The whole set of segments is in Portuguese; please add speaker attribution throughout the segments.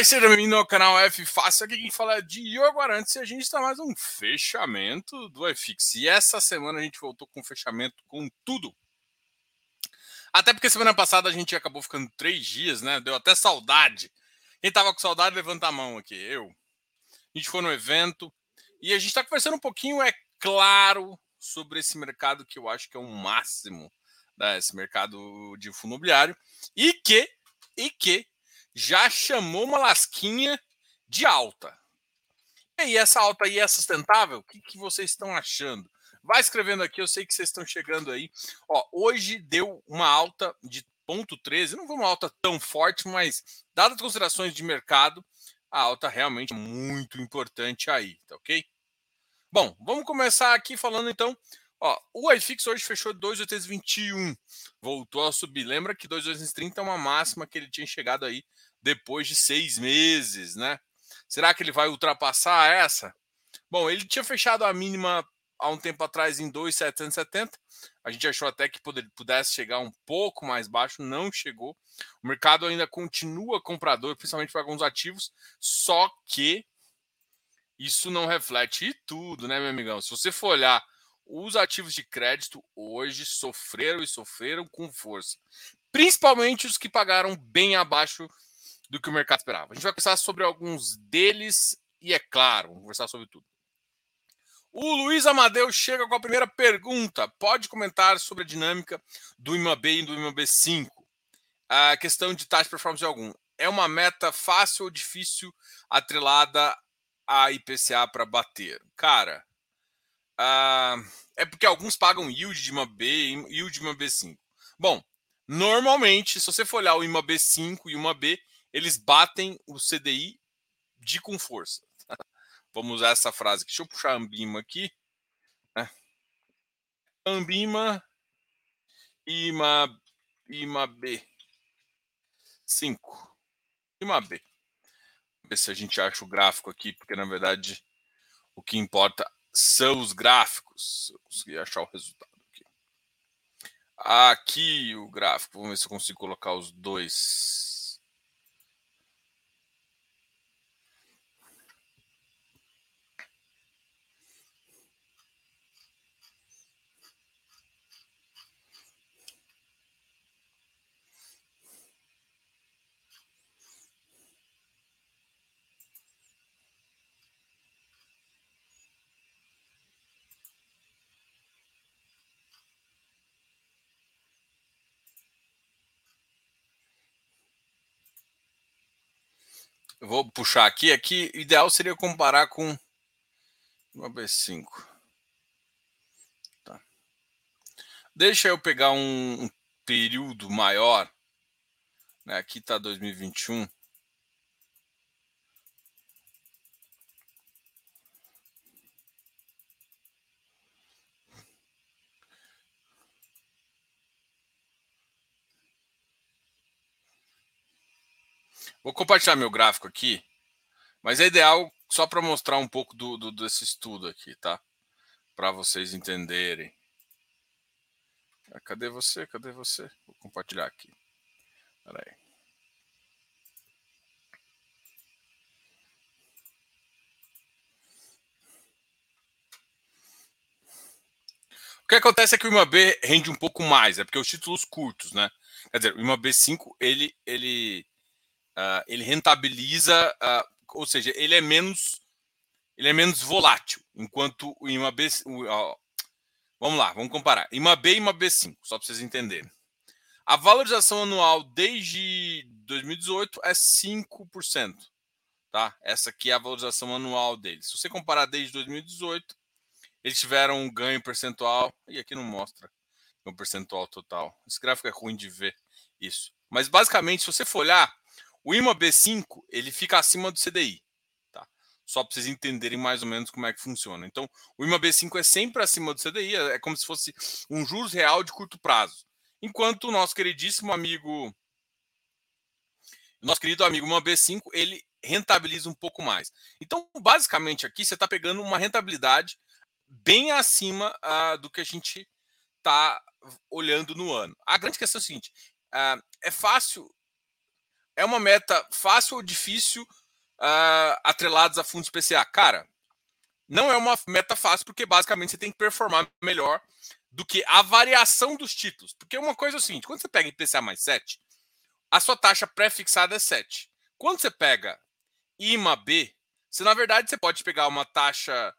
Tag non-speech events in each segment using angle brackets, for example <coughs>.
Speaker 1: Olá seja bem-vindo ao canal F Fácil. Aqui quem fala é Diogo Arantes e a gente está mais um fechamento do FX. E essa semana a gente voltou com fechamento com tudo. Até porque semana passada a gente acabou ficando três dias, né? Deu até saudade. Quem tava com saudade, levanta a mão aqui. Eu. A gente foi no evento e a gente está conversando um pouquinho, é claro, sobre esse mercado que eu acho que é o máximo, né? esse mercado de fundo imobiliário. E que, e que já chamou uma lasquinha de alta. E aí, essa alta aí é sustentável? O que, que vocês estão achando? Vai escrevendo aqui, eu sei que vocês estão chegando aí. Ó, hoje deu uma alta de ponto 13, não foi uma alta tão forte, mas dadas as considerações de mercado, a alta realmente é muito importante aí, tá ok? Bom, vamos começar aqui falando então Ó, o iFix hoje fechou 2,821, voltou a subir. Lembra que 2,830 é uma máxima que ele tinha chegado aí depois de seis meses, né? Será que ele vai ultrapassar essa? Bom, ele tinha fechado a mínima há um tempo atrás em 2,770. A gente achou até que pudesse chegar um pouco mais baixo, não chegou. O mercado ainda continua comprador, principalmente para alguns ativos, só que isso não reflete tudo, né, meu amigão? Se você for olhar os ativos de crédito hoje sofreram e sofreram com força. Principalmente os que pagaram bem abaixo do que o mercado esperava. A gente vai conversar sobre alguns deles e, é claro, vamos conversar sobre tudo. O Luiz Amadeu chega com a primeira pergunta. Pode comentar sobre a dinâmica do IMAB e do IMAB 5? A questão de taxa de performance de algum. É uma meta fácil ou difícil atrelada a IPCA para bater? Cara, Uh, é porque alguns pagam yield de uma B e yield de uma B5. Bom, normalmente, se você for olhar o IMA B5 e uma B, eles batem o CDI de com força. <laughs> Vamos usar essa frase aqui. Deixa eu puxar a Ambima aqui. Né? Ambima IMA, B 5. IMA B. Ver se a gente acha o gráfico aqui, porque na verdade o que importa são os gráficos. Eu consegui achar o resultado aqui. Aqui o gráfico. Vamos ver se eu consigo colocar os dois. Vou puxar aqui. Aqui, ideal seria comparar com uma B5. Tá. Deixa eu pegar um, um período maior. Né? Aqui está 2021. Vou compartilhar meu gráfico aqui, mas é ideal só para mostrar um pouco do, do, desse estudo aqui, tá? Para vocês entenderem. Ah, cadê você? Cadê você? Vou compartilhar aqui. Espera aí. O que acontece é que o IMAB rende um pouco mais, é porque os títulos curtos, né? Quer dizer, o IMAB 5 ele, ele uh, ele rentabiliza, uh, ou seja, ele é menos ele é menos volátil, enquanto o IMAB, uh, vamos lá, vamos comparar, IMAB e IMAB5, só para vocês entenderem. A valorização anual desde 2018 é 5%, tá? Essa aqui é a valorização anual deles. Se você comparar desde 2018, eles tiveram um ganho percentual, e aqui não mostra o percentual total. Esse gráfico é ruim de ver isso. Mas basicamente, se você for olhar, o IMA B5 ele fica acima do CDI, tá? Só para vocês entenderem mais ou menos como é que funciona. Então, o IMA B5 é sempre acima do CDI, é, é como se fosse um juros real de curto prazo. Enquanto o nosso queridíssimo amigo, nosso querido amigo IMA B5, ele rentabiliza um pouco mais. Então, basicamente aqui você está pegando uma rentabilidade bem acima uh, do que a gente está olhando no ano. A grande questão é a seguinte: uh, é fácil é uma meta fácil ou difícil uh, atrelados a fundos PCA? Cara, não é uma meta fácil, porque basicamente você tem que performar melhor do que a variação dos títulos. Porque uma coisa é o seguinte: quando você pega IPCA mais 7, a sua taxa pré-fixada é 7. Quando você pega IMA B, você na verdade você pode pegar uma taxa.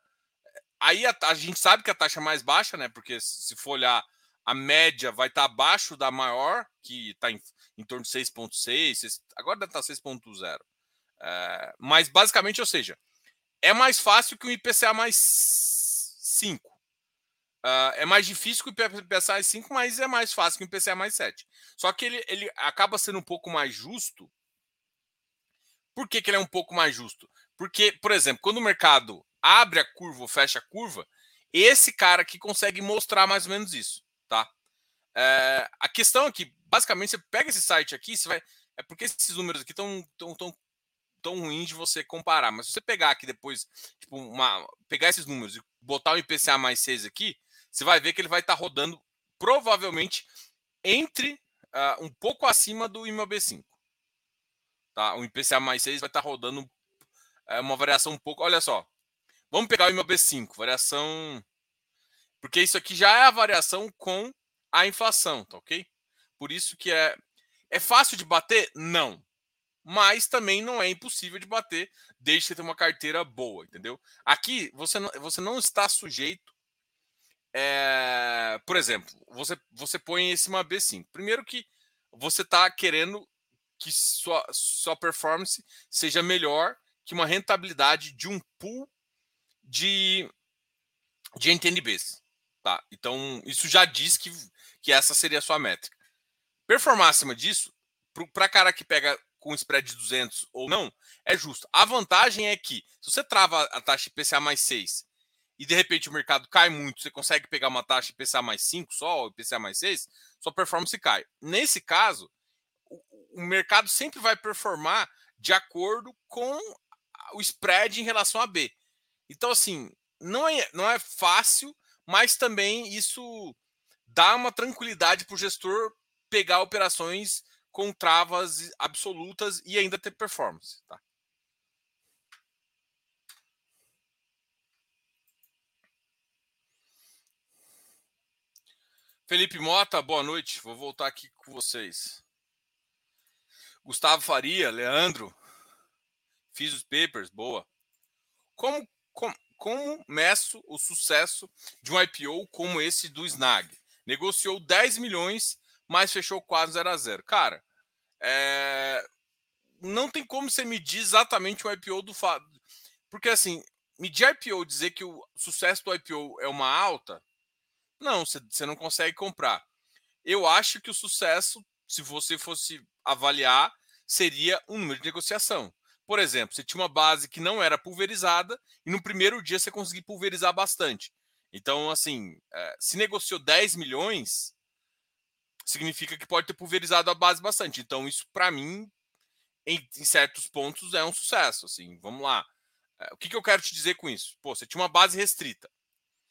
Speaker 1: Aí a, a gente sabe que a taxa é mais baixa, né? Porque se for olhar a média vai estar abaixo da maior, que está em, em, torno de 6,6, agora deve estar 6,0. É, mas basicamente, ou seja, é mais fácil que o IPCA mais 5. Uh, é mais difícil que o IPCA mais 5, mas é mais fácil que o IPCA mais 7. Só que ele, ele acaba sendo um pouco mais justo. Por que, que ele é um pouco mais justo? Porque, por exemplo, quando o mercado abre a curva ou fecha a curva, esse cara aqui consegue mostrar mais ou menos isso tá? É, a questão é que, basicamente, você pega esse site aqui, você vai. É porque esses números aqui estão tão, tão, tão ruins de você comparar. Mas se você pegar aqui depois, tipo, uma, pegar esses números e botar o IPCA mais 6 aqui, você vai ver que ele vai estar tá rodando provavelmente entre uh, um pouco acima do IMAB5. Tá? O IPCA mais 6 vai estar tá rodando é, uma variação um pouco. Olha só. Vamos pegar o IMAB5, variação porque isso aqui já é a variação com a inflação, tá ok? Por isso que é. É fácil de bater? Não. Mas também não é impossível de bater, desde que você tenha uma carteira boa, entendeu? Aqui você não, você não está sujeito. É, por exemplo, você, você põe esse uma B5. Primeiro que você está querendo que sua, sua performance seja melhor que uma rentabilidade de um pool de, de NTNBs. Tá? Então, isso já diz que, que essa seria a sua métrica. Performar acima disso, para cara que pega com spread de 200 ou não, é justo. A vantagem é que, se você trava a taxa IPCA mais 6 e de repente o mercado cai muito, você consegue pegar uma taxa IPCA mais 5 só, ou IPCA mais 6, sua performance cai. Nesse caso, o, o mercado sempre vai performar de acordo com o spread em relação a B. Então, assim, não é, não é fácil mas também isso dá uma tranquilidade para o gestor pegar operações com travas absolutas e ainda ter performance. Tá? Felipe Mota, boa noite. Vou voltar aqui com vocês. Gustavo Faria, Leandro, fiz os papers, boa. Como, como, como meço o sucesso de um IPO como esse do Snag? Negociou 10 milhões, mas fechou quase 0 a 0. Cara, é... não tem como você medir exatamente o IPO do fato. Porque assim, medir IPO, dizer que o sucesso do IPO é uma alta, não, você não consegue comprar. Eu acho que o sucesso, se você fosse avaliar, seria um número de negociação. Por exemplo, você tinha uma base que não era pulverizada e no primeiro dia você conseguiu pulverizar bastante. Então, assim, é, se negociou 10 milhões, significa que pode ter pulverizado a base bastante. Então, isso, para mim, em, em, certos pontos, é um sucesso. Assim, vamos lá. É, o que, que eu quero te dizer com isso? Pô, você tinha uma base restrita.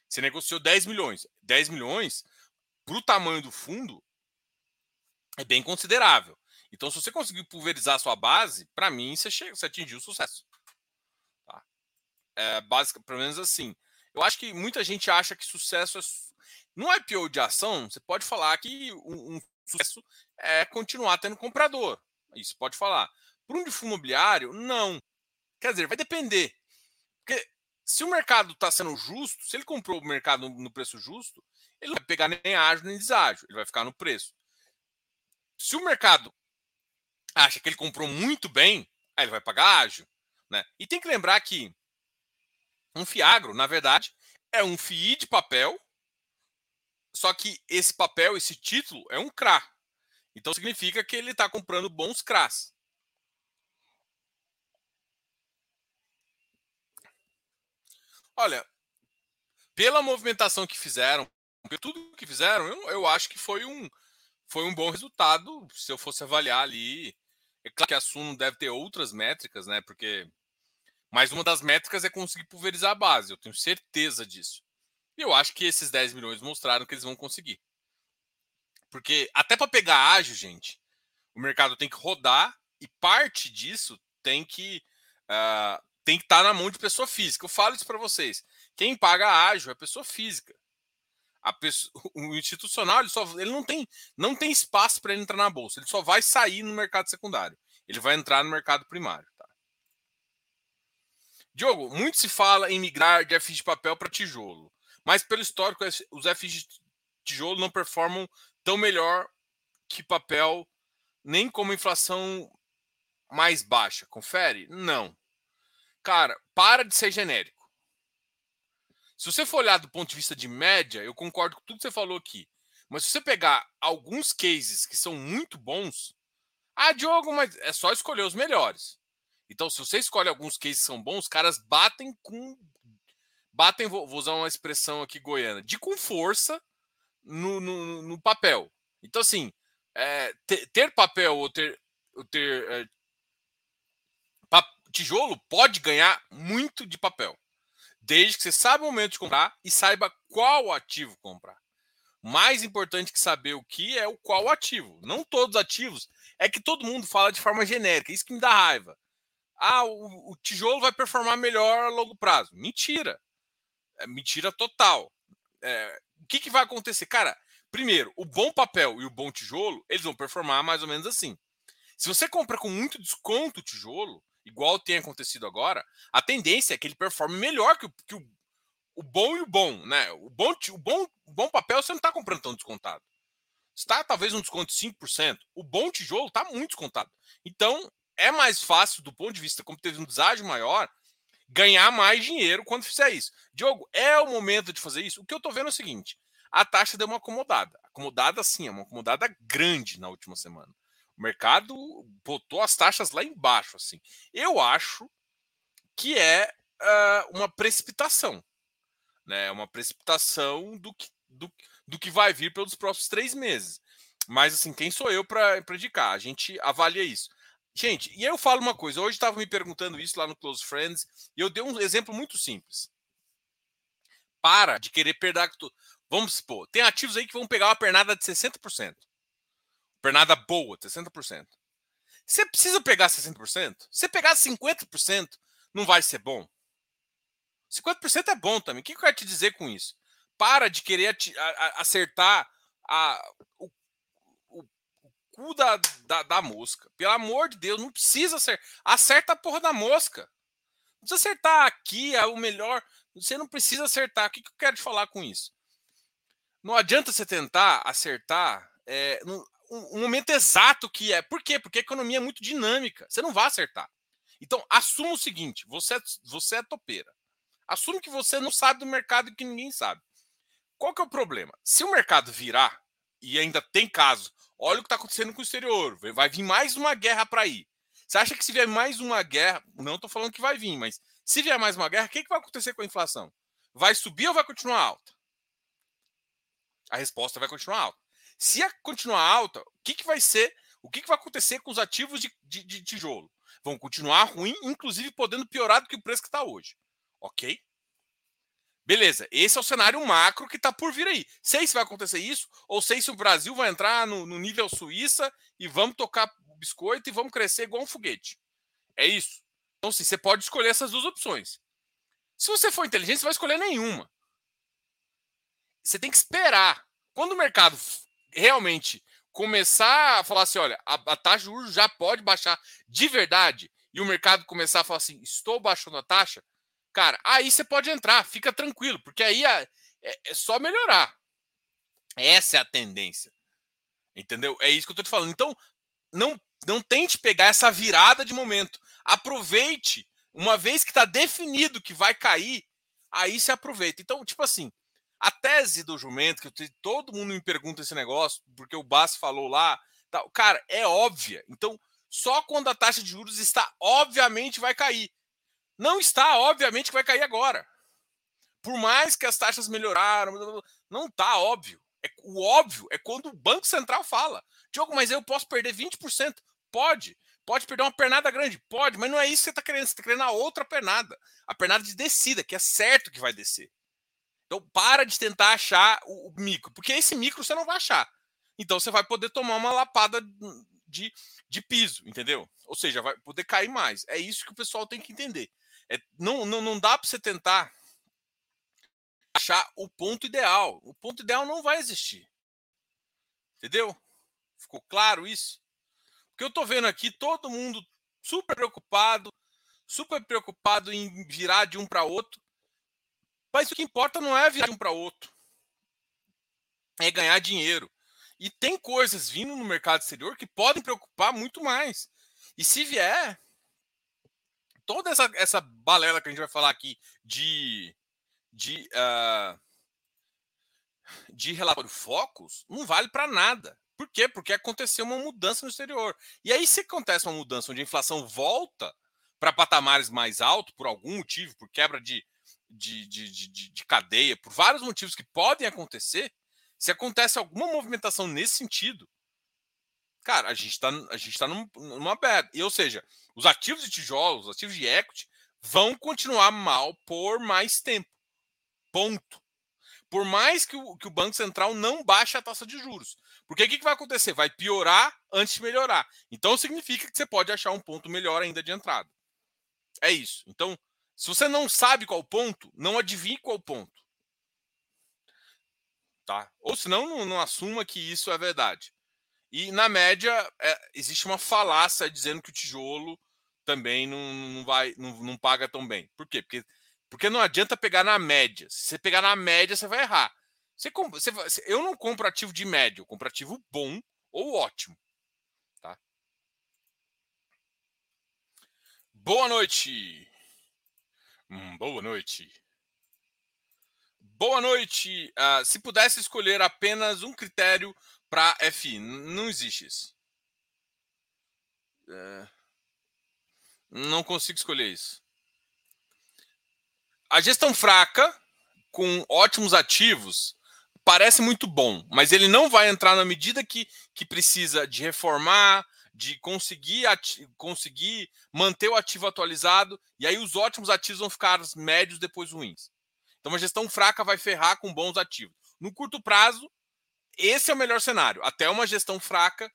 Speaker 1: Você negociou 10 milhões. 10 milhões, para o tamanho do fundo, é bem considerável. Então, se você conseguir pulverizar a sua base, para mim você, chega, você atingiu o sucesso. Tá? É, básica, pelo menos assim. Eu acho que muita gente acha que sucesso é. No IPO de ação, você pode falar que um, um sucesso é continuar tendo comprador. Isso pode falar. Para um fundo imobiliário, não. Quer dizer, vai depender. Porque se o mercado está sendo justo, se ele comprou o mercado no preço justo, ele não vai pegar nem ágio nem deságio, ele vai ficar no preço. Se o mercado acha que ele comprou muito bem, aí ele vai pagar ágio. Né? E tem que lembrar que um fiagro, na verdade, é um FII de papel, só que esse papel, esse título, é um CRA. Então significa que ele está comprando bons CRAs. Olha, pela movimentação que fizeram, por tudo que fizeram, eu, eu acho que foi um, foi um bom resultado se eu fosse avaliar ali. É claro que a Suno deve ter outras métricas, né? Porque. Mas uma das métricas é conseguir pulverizar a base, eu tenho certeza disso. E eu acho que esses 10 milhões mostraram que eles vão conseguir. Porque até para pegar ágio, gente, o mercado tem que rodar e parte disso tem que uh, tem que estar tá na mão de pessoa física. Eu falo isso para vocês. Quem paga ágil é pessoa física. Pessoa, <laughs> o institucional ele, só, ele não tem não tem espaço para entrar na bolsa. Ele só vai sair no mercado secundário. Ele vai entrar no mercado primário. Tá? Diogo, muito se fala em migrar de FIs de papel para tijolo, mas pelo histórico os FIs de tijolo não performam tão melhor que papel, nem como inflação mais baixa. Confere? Não. Cara, para de ser genérico. Se você for olhar do ponto de vista de média, eu concordo com tudo que você falou aqui. Mas se você pegar alguns cases que são muito bons, ah, Diogo, mas é só escolher os melhores. Então, se você escolhe alguns cases que são bons, os caras batem com. Batem, vou, usar uma expressão aqui goiana, de com força no, no, no papel. Então, assim, é, ter, ter, papel ou ter, ou ter é, tijolo pode ganhar muito de papel. Desde que você saiba o momento de comprar e saiba qual ativo comprar. Mais importante que saber o que é o qual ativo. Não todos os ativos. É que todo mundo fala de forma genérica. Isso que me dá raiva. Ah, o, o tijolo vai performar melhor a longo prazo. Mentira. É mentira total. É, o que, que vai acontecer? Cara, primeiro, o bom papel e o bom tijolo, eles vão performar mais ou menos assim. Se você compra com muito desconto o tijolo, igual tem acontecido agora, a tendência é que ele performe melhor que o, que o, o bom e o bom, né? O bom, o bom, o bom papel você não está comprando tão descontado. Está talvez um desconto de 5%. O bom tijolo está muito descontado. Então, é mais fácil, do ponto de vista como teve um deságio maior, ganhar mais dinheiro quando fizer isso. Diogo, é o momento de fazer isso? O que eu estou vendo é o seguinte: a taxa deu uma acomodada. Acomodada, sim, é uma acomodada grande na última semana. O mercado botou as taxas lá embaixo, assim. Eu acho que é uh, uma precipitação, né? Uma precipitação do que, do, do que vai vir pelos próximos três meses. Mas, assim, quem sou eu para indicar? A gente avalia isso. Gente, e eu falo uma coisa. Hoje estava me perguntando isso lá no Close Friends e eu dei um exemplo muito simples. Para de querer perder. Vamos supor, tem ativos aí que vão pegar uma pernada de 60%. Pernada boa, 60%. Você precisa pegar 60%? Se pegar 50%, não vai ser bom? 50% é bom também. O que eu quero te dizer com isso? Para de querer acertar a, o, o, o cu da, da, da, mosca. Pelo amor de Deus, não precisa acertar. Acerta a porra da mosca. Não precisa acertar aqui, é o melhor. Você não precisa acertar. O que eu quero te falar com isso? Não adianta você tentar acertar é, um, momento exato que é. Por quê? Porque a economia é muito dinâmica. Você não vai acertar. Então, assuma o seguinte: você, é, você é topeira. Assume que você não sabe do mercado e que ninguém sabe. Qual que é o problema? Se o mercado virar, e ainda tem caso, olha o que está acontecendo com o exterior, vai vir mais uma guerra para ir. Você acha que se vier mais uma guerra, não estou falando que vai vir, mas se vier mais uma guerra, o que, que vai acontecer com a inflação? Vai subir ou vai continuar alta? A resposta vai continuar alta. Se a continuar alta, o que, que vai ser? O que, que vai acontecer com os ativos de, de, de tijolo? Vão continuar ruim, inclusive podendo piorar do que o preço que está hoje. Ok? Beleza, esse é o cenário macro que está por vir aí. Sei se vai acontecer isso, ou sei se o Brasil vai entrar no, no nível Suíça e vamos tocar biscoito e vamos crescer igual um foguete. É isso. Então, sim, você pode escolher essas duas opções. Se você for inteligente, você vai escolher nenhuma. Você tem que esperar. Quando o mercado realmente começar a falar assim, olha, a, a taxa de juros já pode baixar de verdade, e o mercado começar a falar assim, estou baixando a taxa, cara, aí você pode entrar, fica tranquilo, porque aí é, é, só melhorar. Essa é a tendência. Entendeu? É isso que eu estou te falando. Então, não, não tente pegar essa virada de momento. Aproveite, uma vez que está definido que vai cair, aí se aproveita. Então, tipo assim, a tese do jumento, que todo mundo me pergunta esse negócio, porque o Bass falou lá, tal, cara, é óbvia. Então, só quando a taxa de juros está, obviamente vai cair. Não está, obviamente, que vai cair agora. Por mais que as taxas melhoraram, não está óbvio. É, o óbvio é quando o Banco Central fala. Diogo, mas eu posso perder 20%. Pode. Pode perder uma pernada grande? Pode, mas não é isso que você está querendo. Você está querendo a outra pernada. A pernada de descida, que é certo que vai descer. Então, para de tentar achar o, micro, porque esse micro você não vai achar. Então, você vai poder tomar uma lapada de, de piso, entendeu? Ou seja, vai poder cair mais. É isso que o pessoal tem que entender. É, não, não, não dá para você tentar achar o ponto ideal. O ponto ideal não vai existir. Entendeu? Ficou claro isso? Porque eu tô vendo aqui todo mundo super preocupado, super preocupado em virar de um para outro. Mas o que importa não é virar de um para outro. É ganhar dinheiro. E tem coisas vindo no mercado exterior que podem preocupar muito mais. E se vier, toda essa, essa balela que a gente vai falar aqui de, de, uh, de relatório focos não vale para nada. Por quê? Porque aconteceu uma mudança no exterior. E aí, se acontece uma mudança onde a inflação volta para patamares mais altos, por algum motivo, por quebra de, de, de, de, de cadeia, por vários motivos que podem acontecer, se acontece alguma movimentação nesse sentido, cara, a gente está a gente tá num, numa bad. E, ou seja, os ativos de tijolos, os ativos de equity vão continuar mal por mais tempo. Ponto. Por mais que o, que o Banco Central não baixe a taxa de juros. Porque o que, que vai acontecer? Vai piorar antes de melhorar. Então significa que você pode achar um ponto melhor ainda de entrada. É isso. Então, se você não sabe qual ponto, não adivinhe qual ponto tá? Ou senão não, não assuma que isso é verdade. E na média é, existe uma falácia dizendo que o tijolo também não, não vai não, não paga tão bem. Por quê? Porque, porque não adianta pegar na média. Se você pegar na média, você vai errar. Você, você, eu não compro ativo de médio, eu compro ativo bom ou ótimo. Tá? Boa noite. Hum, boa noite. Boa noite. Uh, se pudesse escolher apenas um critério para FI, não existe isso. Uh, não consigo escolher isso. A gestão fraca, com ótimos ativos, parece muito bom, mas ele não vai entrar na medida que, que precisa de reformar, de conseguir, conseguir manter o ativo atualizado, e aí os ótimos ativos vão ficar médios depois ruins. Então, uma gestão fraca vai ferrar com bons ativos. No curto prazo, esse é o melhor cenário. Até uma gestão fraca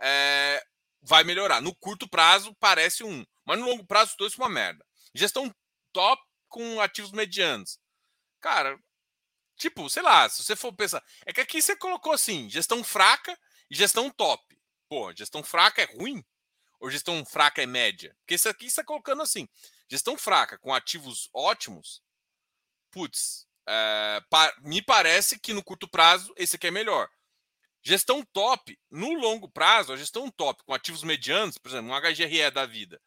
Speaker 1: é, vai melhorar. No curto prazo, parece um. Mas no longo prazo, tudo isso é uma merda. Gestão top com ativos medianos. Cara, tipo, sei lá, se você for pensar. É que aqui você colocou assim: gestão fraca e gestão top. Pô, gestão fraca é ruim? Ou gestão fraca é média? Porque isso aqui está colocando assim: gestão fraca com ativos ótimos putz, é, pa, me parece que no curto prazo esse aqui é melhor. Gestão top, no longo prazo, a gestão top com ativos medianos, por exemplo, um HGRE da vida.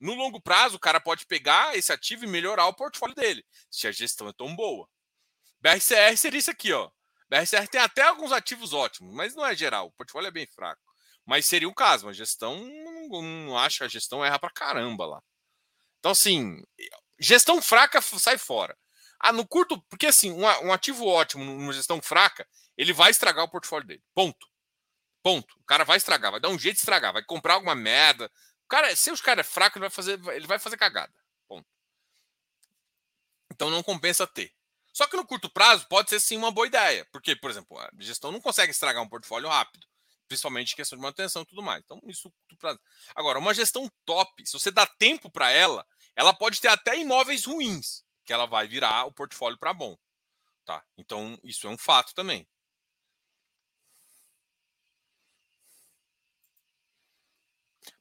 Speaker 1: No longo prazo, o cara pode pegar esse ativo e melhorar o portfólio dele, se a gestão é tão boa. BRCR seria isso aqui, ó. BRCR tem até alguns ativos ótimos, mas não é geral, o portfólio é bem fraco. Mas seria um caso, a gestão, não, não que a gestão erra pra caramba lá. Então, assim, gestão fraca sai fora. Ah, no curto, porque assim, um, um ativo ótimo numa gestão fraca, ele vai estragar o portfólio dele. Ponto. Ponto. O cara vai estragar, vai dar um jeito de estragar, vai comprar alguma merda. O cara, se o cara é fraco, ele vai fazer, ele vai fazer cagada. Ponto. Então não compensa ter. Só que no curto prazo pode ser sim uma boa ideia, porque, por exemplo, a gestão não consegue estragar um portfólio rápido, principalmente em questão de manutenção e tudo mais. Então, isso Agora, uma gestão top, se você dá tempo para ela, ela pode ter até imóveis ruins que ela vai virar o portfólio para bom. Tá? Então, isso é um fato também.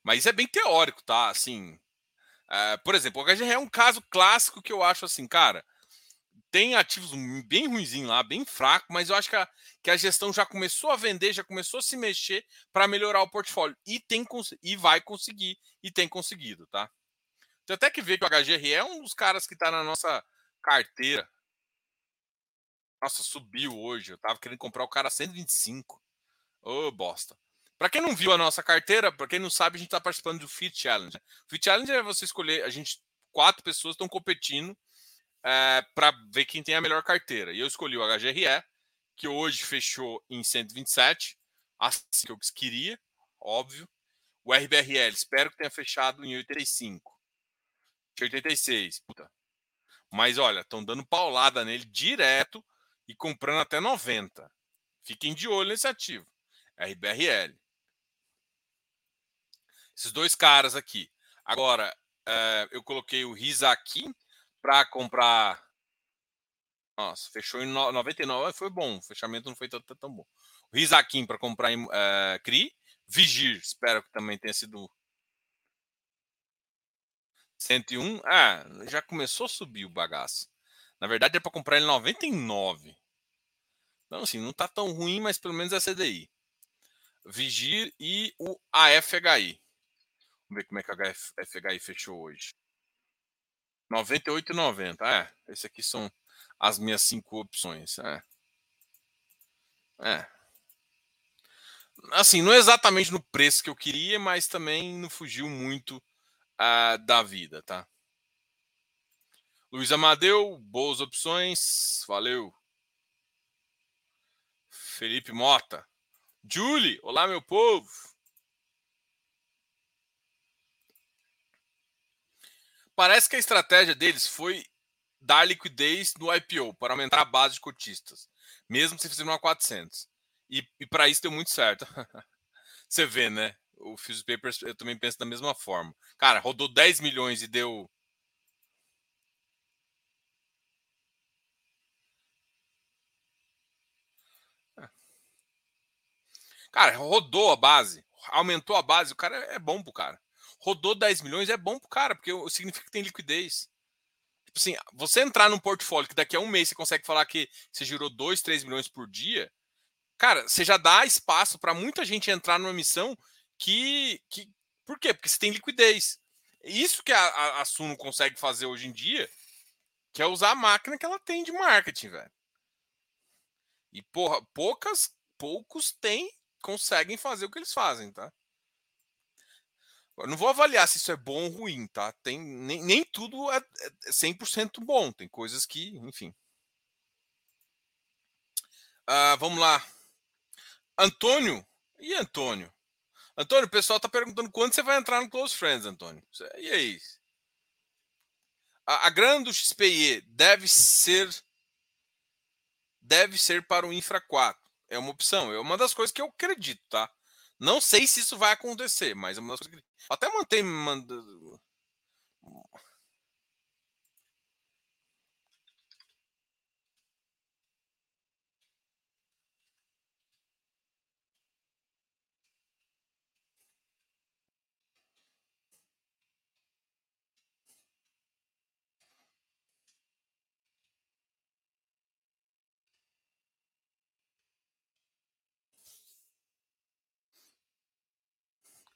Speaker 1: Mas é bem teórico, tá? Assim, é, por exemplo, o HGR é um caso clássico que eu acho assim, cara, tem ativos bem ruinzinho lá, bem fraco, mas eu acho que a, que a gestão já começou a vender, já começou a se mexer para melhorar o portfólio e tem e vai conseguir e tem conseguido, tá? Tem até que ver que o HGRE é um dos caras que está na nossa carteira. Nossa, subiu hoje. Eu tava querendo comprar o cara 125. Ô, oh, bosta. Para quem não viu a nossa carteira, para quem não sabe, a gente está participando do Fit Challenge. O Fit Challenge é você escolher, a gente, quatro pessoas estão competindo é, para ver quem tem a melhor carteira. E eu escolhi o HGRE, que hoje fechou em 127, assim que eu queria, óbvio. O RBRL, espero que tenha fechado em 85. 86. Puta. Mas olha, estão dando paulada nele direto e comprando até 90. Fiquem de olho nesse ativo. RBRL. Esses dois caras aqui. Agora, é, eu coloquei o aqui para comprar. Nossa, fechou em 99, foi bom. O fechamento não foi tão, tão bom. O para comprar é, CRI. Vigir, espero que também tenha sido 101. Ah, já começou a subir o bagaço. Na verdade, é para comprar ele 99. Então, assim, não tá tão ruim, mas pelo menos é CDI. Vigir e o AFHI. Vamos ver como é que a AFHI fechou hoje. 98,90. É, esse aqui são as minhas cinco opções. É. É. Assim, não é exatamente no preço que eu queria, mas também não fugiu muito uh, da vida, tá? Luiz Amadeu, boas opções. Valeu. Felipe Mota. Julie, olá, meu povo. Parece que a estratégia deles foi dar liquidez no IPO para aumentar a base de cotistas, mesmo se fizer uma 400. E, e para isso deu muito certo. <laughs> Você vê, né? O Fuse Papers eu também penso da mesma forma. Cara, rodou 10 milhões e deu Cara, rodou a base, aumentou a base, o cara é bom pro cara. Rodou 10 milhões é bom pro cara, porque significa que tem liquidez. Tipo assim, você entrar num portfólio que daqui a um mês você consegue falar que você girou 2, 3 milhões por dia, cara, você já dá espaço para muita gente entrar numa missão que, que. Por quê? Porque você tem liquidez. Isso que a, a, Suno consegue fazer hoje em dia, que é usar a máquina que ela tem de marketing, velho. E, porra, poucas, poucos têm conseguem fazer o que eles fazem, tá? Eu não vou avaliar se isso é bom ou ruim, tá? Tem, nem, nem tudo é, é 100% bom. Tem coisas que, enfim. Uh, vamos lá. Antônio. E Antônio? Antônio, o pessoal tá perguntando quando você vai entrar no Close Friends, Antônio. E aí? A, a grana do XPE deve ser deve ser para o Infra 4. É uma opção, é uma das coisas que eu acredito, tá? Não sei se isso vai acontecer, mas é uma das coisas que até mantém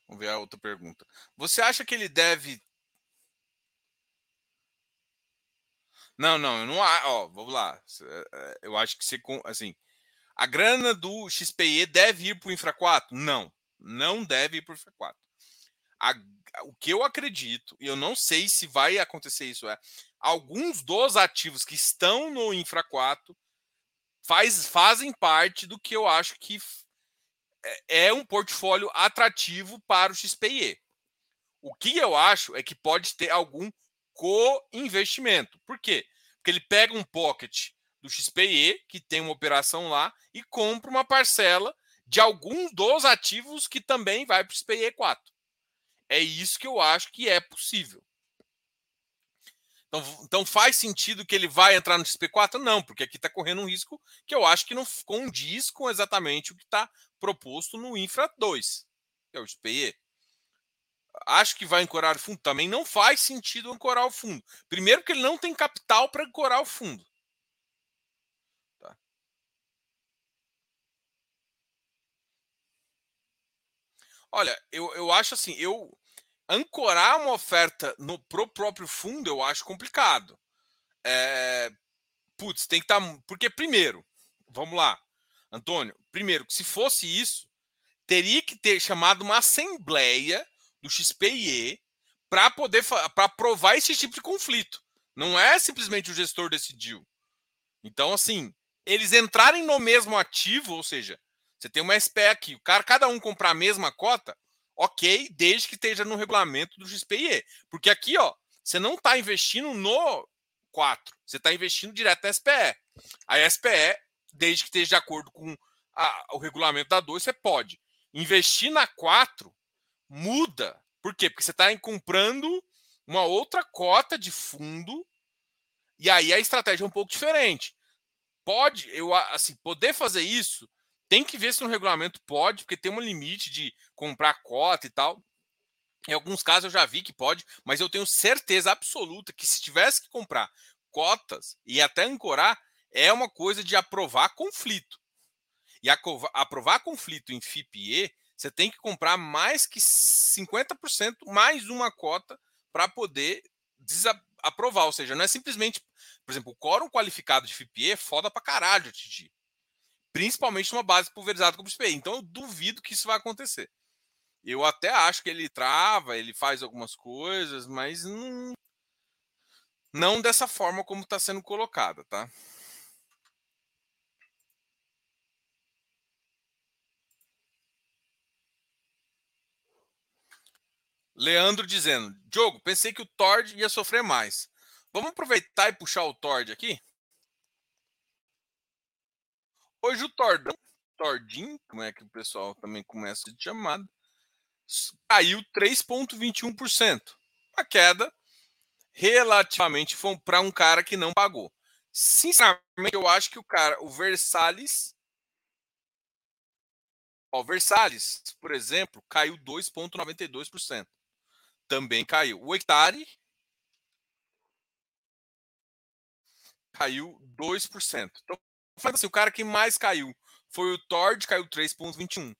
Speaker 1: Vamos ver a outra pergunta. Você acha que ele deve. Não, não, eu não. Ó, vamos lá. É, é, eu acho que você. Assim, a grana do XPE deve ir para o Infra 4? Não, não deve ir para o Infra 4. A, o que eu acredito, e eu não sei se vai acontecer isso, é alguns dos ativos que estão no Infra 4 faz, fazem parte do que eu acho que é, é um portfólio atrativo para o XPIE. O que eu acho é que pode ter algum co-investimento. Por quê? Porque ele pega um pocket do XPIE, que tem uma operação lá, e compra uma parcela de algum dos ativos que também vai para o XPIE 4. É isso que eu acho que é possível. Então, então faz sentido que ele vai entrar no XP4? Não, porque aqui está correndo um risco que eu acho que não condiz com exatamente o que está proposto no Infra 2, que é o XPE. Acho que vai ancorar o fundo. Também não faz sentido ancorar o fundo. Primeiro, porque ele não tem capital para ancorar o fundo. Tá. Olha, eu, eu acho assim, eu ancorar uma oferta no pro próprio fundo eu acho complicado. É, putz, tem que estar. Tá, porque, primeiro, vamos lá, Antônio, primeiro, se fosse isso, teria que ter chamado uma assembleia do XPIE para poder para aprovar esse tipo de conflito. Não é simplesmente o gestor decidiu. Então, assim, eles entrarem no mesmo ativo, ou seja, você tem uma SPE aqui, o cara, cada um comprar a mesma cota, ok, desde que esteja no regulamento do XPIE. Porque aqui, ó, você não está investindo no 4, você está investindo direto na SPE. A SPE, desde que esteja de acordo com a, o regulamento da 2, você pode. Investir na 4 muda Por quê? Porque você está comprando uma outra cota de fundo e aí a estratégia é um pouco diferente. Pode, eu assim, poder fazer isso, tem que ver se no regulamento pode, porque tem um limite de comprar cota e tal. Em alguns casos eu já vi que pode, mas eu tenho certeza absoluta que se tivesse que comprar cotas e até ancorar, é uma coisa de aprovar conflito. E aprovar conflito em FIPE, você tem que comprar mais que 50% mais uma cota para poder aprovar. Ou seja, não é simplesmente, por exemplo, o quórum qualificado de FIPE é foda para caralho, Titi. Principalmente numa base pulverizada como o FIPE. Então eu duvido que isso vai acontecer. Eu até acho que ele trava, ele faz algumas coisas, mas não, não dessa forma como está sendo colocada, tá? Leandro dizendo: Diogo, pensei que o Tord ia sofrer mais. Vamos aproveitar e puxar o Tord aqui? Hoje o Tordão, Tordinho, como é que o pessoal também começa de chamado, caiu 3,21%. A queda relativamente para um cara que não pagou. Sinceramente, eu acho que o cara, o Versalhes, o Versalhes, por exemplo, caiu 2,92% também caiu. O hectare caiu 2%. Então, assim, o cara que mais caiu foi o Tord, caiu 3,21.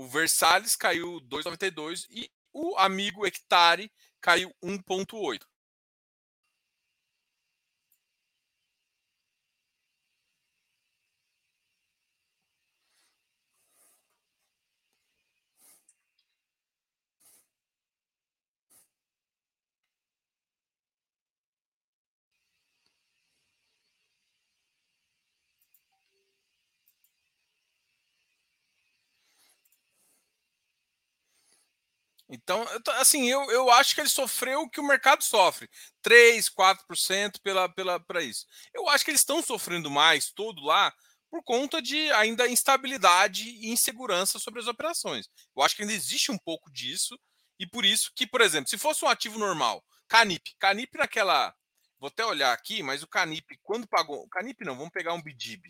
Speaker 1: O Versalhes caiu 2,92 e o amigo hectare caiu 1,8. Então, assim, eu, eu acho que ele sofreu o que o mercado sofre. 3, 4% pela, pela, para isso. Eu acho que eles estão sofrendo mais todo lá por conta de ainda instabilidade e insegurança sobre as operações. Eu acho que ainda existe um pouco disso, e por isso que, por exemplo, se fosse um ativo normal, Canip, Canip naquela. Vou até olhar aqui, mas o Canip, quando pagou. Canip não, vamos pegar um Bidib.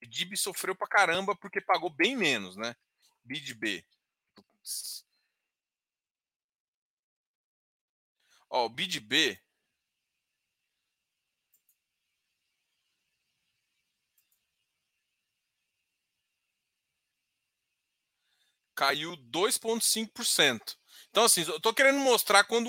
Speaker 1: Bidib sofreu pra caramba porque pagou bem menos, né? Bidb. Ó, o BidB caiu 2,5%. Então, assim, eu estou querendo mostrar quando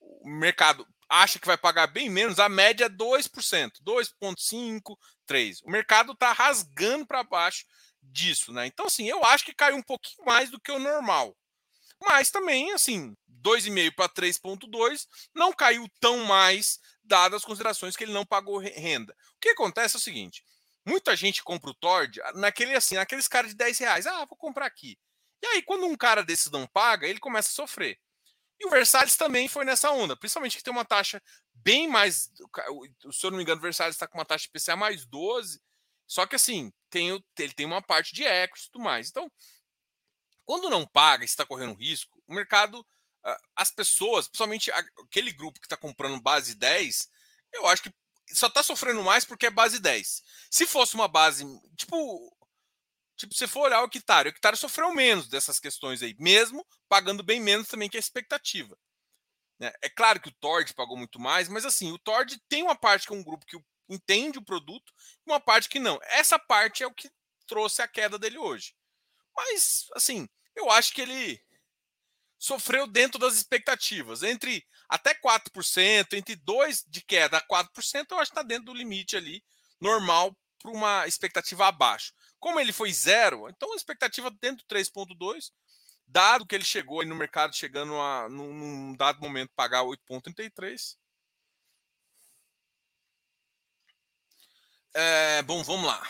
Speaker 1: o mercado acha que vai pagar bem menos, a média é 2%, 2,5%, 3%. O mercado está rasgando para baixo disso, né? Então, assim, eu acho que caiu um pouquinho mais do que o normal. Mas também, assim, 2,5 para 3,2 não caiu tão mais, dadas as considerações que ele não pagou renda. O que acontece é o seguinte: muita gente compra o Tord naquele assim, naqueles caras de 10 reais. Ah, vou comprar aqui. E aí, quando um cara desses não paga, ele começa a sofrer. E o Versalhes também foi nessa onda, principalmente que tem uma taxa bem mais. Se eu não me engano, o Versalhes está com uma taxa de PCA mais 12. Só que assim, tem, ele tem uma parte de equity e tudo mais. Então, quando não paga está correndo risco, o mercado, as pessoas, principalmente aquele grupo que está comprando base 10, eu acho que só está sofrendo mais porque é base 10. Se fosse uma base, tipo, tipo se for olhar o Hectare, o Hectare sofreu menos dessas questões aí, mesmo pagando bem menos também que a expectativa. Né? É claro que o Tord pagou muito mais, mas assim, o Tord tem uma parte que é um grupo que entende o produto uma parte que não. Essa parte é o que trouxe a queda dele hoje. Mas, assim, eu acho que ele sofreu dentro das expectativas. Entre até 4%, entre 2% de queda a 4%, eu acho que está dentro do limite ali, normal, para uma expectativa abaixo. Como ele foi zero, então a expectativa dentro do 3,2%, dado que ele chegou aí no mercado, chegando a, num, num dado momento, pagar 8,33%. É, bom, vamos lá.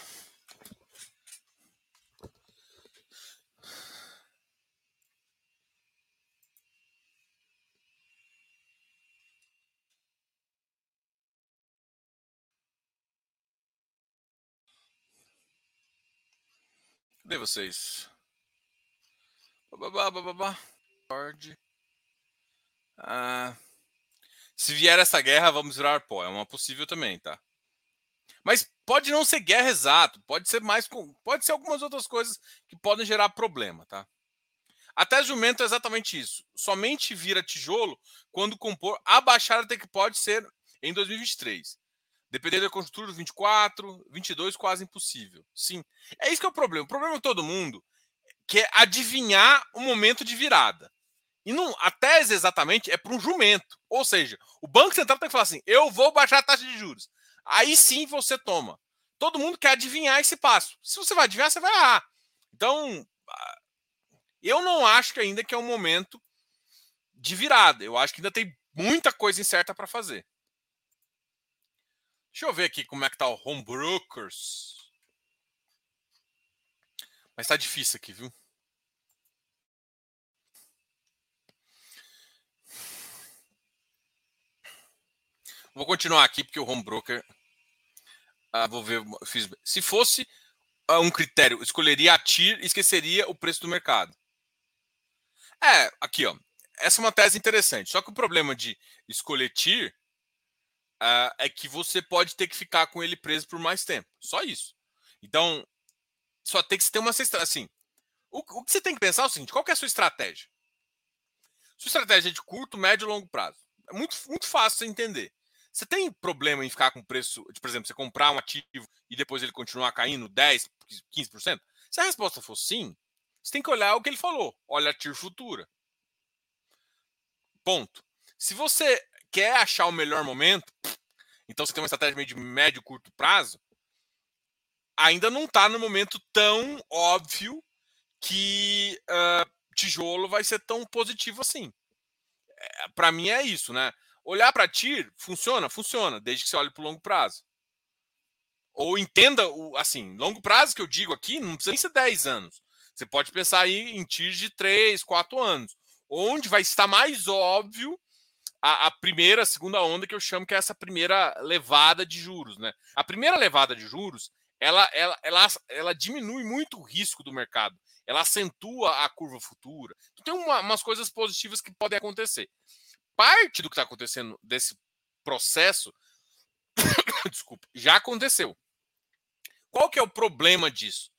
Speaker 1: Cadê vocês? Babá, babá, Ford. Ah, se vier essa guerra, vamos virar pó. É uma possível também, tá? Mas pode não ser guerra exato, pode ser mais pode ser algumas outras coisas que podem gerar problema, tá? Até jumento é exatamente isso. Somente vira tijolo quando compor a baixada até que pode ser em 2023. Dependendo da conjuntura 24, 22 quase impossível. Sim. É isso que é o problema. O problema de todo mundo que é adivinhar o momento de virada. E não, a tese exatamente é para um jumento. Ou seja, o Banco Central tem que falar assim: eu vou baixar a taxa de juros. Aí sim você toma. Todo mundo quer adivinhar esse passo. Se você vai adivinhar, você vai errar. Então, eu não acho que ainda que é um momento de virada. Eu acho que ainda tem muita coisa incerta para fazer. Deixa eu ver aqui como é que tá o Homebrokers. Mas tá difícil aqui, viu? Vou continuar aqui porque o home broker. Ah, vou ver. Fiz, se fosse ah, um critério, escolheria a TIR e esqueceria o preço do mercado. É, aqui, ó. Essa é uma tese interessante. Só que o problema de escolher TIR ah, é que você pode ter que ficar com ele preso por mais tempo. Só isso. Então, só tem que ter uma assim. O, o que você tem que pensar é o seguinte: qual é a sua estratégia? Sua estratégia é de curto, médio e longo prazo. É muito, muito fácil de entender. Você tem problema em ficar com preço, de, por exemplo, você comprar um ativo e depois ele continuar caindo 10, 15%? Se a resposta for sim, você tem que olhar o que ele falou. Olha a TIR futura. Ponto. Se você quer achar o melhor momento, então você tem uma estratégia meio de médio e curto prazo, ainda não está no momento tão óbvio que uh, tijolo vai ser tão positivo assim. É, Para mim é isso, né? Olhar para TIR funciona? Funciona, desde que você olhe para o longo prazo. Ou entenda, o, assim, longo prazo que eu digo aqui, não precisa nem ser 10 anos. Você pode pensar aí em TIR de 3, 4 anos, onde vai estar mais óbvio a, a, primeira, a segunda onda que eu chamo que é essa primeira levada de juros, né? A primeira levada de juros, ela, ela, ela, ela diminui muito o risco do mercado, ela acentua a curva futura. Então, tem uma, umas coisas positivas que podem acontecer parte do que está acontecendo desse processo, <coughs> desculpa, já aconteceu. Qual que é o problema disso?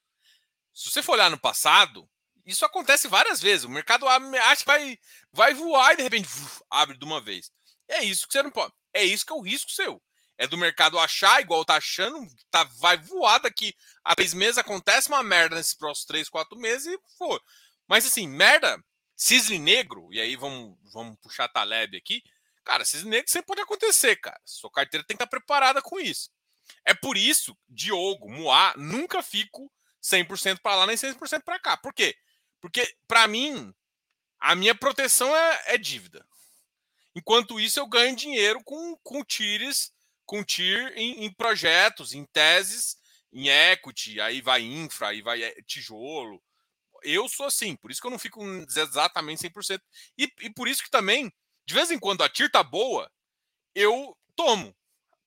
Speaker 1: Se você for olhar no passado, isso acontece várias vezes. O mercado acha que vai, vai voar e de repente uf, abre de uma vez. É isso que você não pode. É isso que é o risco seu. É do mercado achar, igual tá achando, tá, vai voar daqui a três meses, acontece uma merda nesses próximos três, quatro meses e for. Mas assim, merda Cisne negro, e aí vamos, vamos puxar a Taleb aqui. Cara, cisne negro sempre pode acontecer, cara. Sua carteira tem que estar preparada com isso. É por isso, Diogo, Moá, nunca fico 100% para lá nem 100% para cá. Por quê? Porque, para mim, a minha proteção é, é, dívida. Enquanto isso, eu ganho dinheiro com, com tires, com TIR em, em projetos, em teses, em equity, aí vai infra, aí vai eh, tijolo, eu sou assim, por isso que eu não fico exatamente 100%. E, e por isso que também, de vez em quando a TIR tá boa, eu tomo.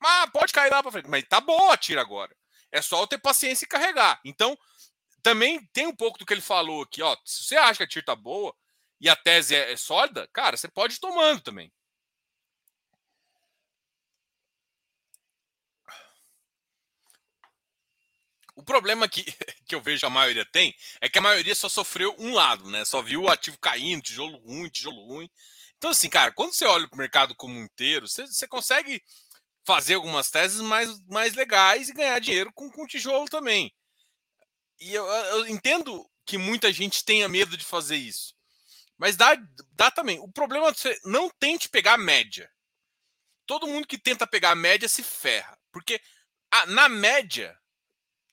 Speaker 1: Mas pode cair lá para frente. Mas tá boa a TIR agora. É só eu ter paciência e carregar. Então, também tem um pouco do que ele falou aqui, ó. Se você acha que a TIR tá boa e a tese é, é sólida, cara, você pode ir tomando também. O problema que, <laughs> que eu vejo a maioria tem é que a maioria só sofreu um lado, né? Só viu o ativo caindo, tijolo ruim, tijolo ruim. Então, assim, cara, quando você olha para o mercado como inteiro, você, você consegue fazer algumas teses mais, mais legais e ganhar dinheiro com, com tijolo também. E eu, eu entendo que muita gente tenha medo de fazer isso. Mas dá, dá também. O problema é você não tente pegar a média. Todo mundo que tenta pegar a média se ferra. Porque a, na média,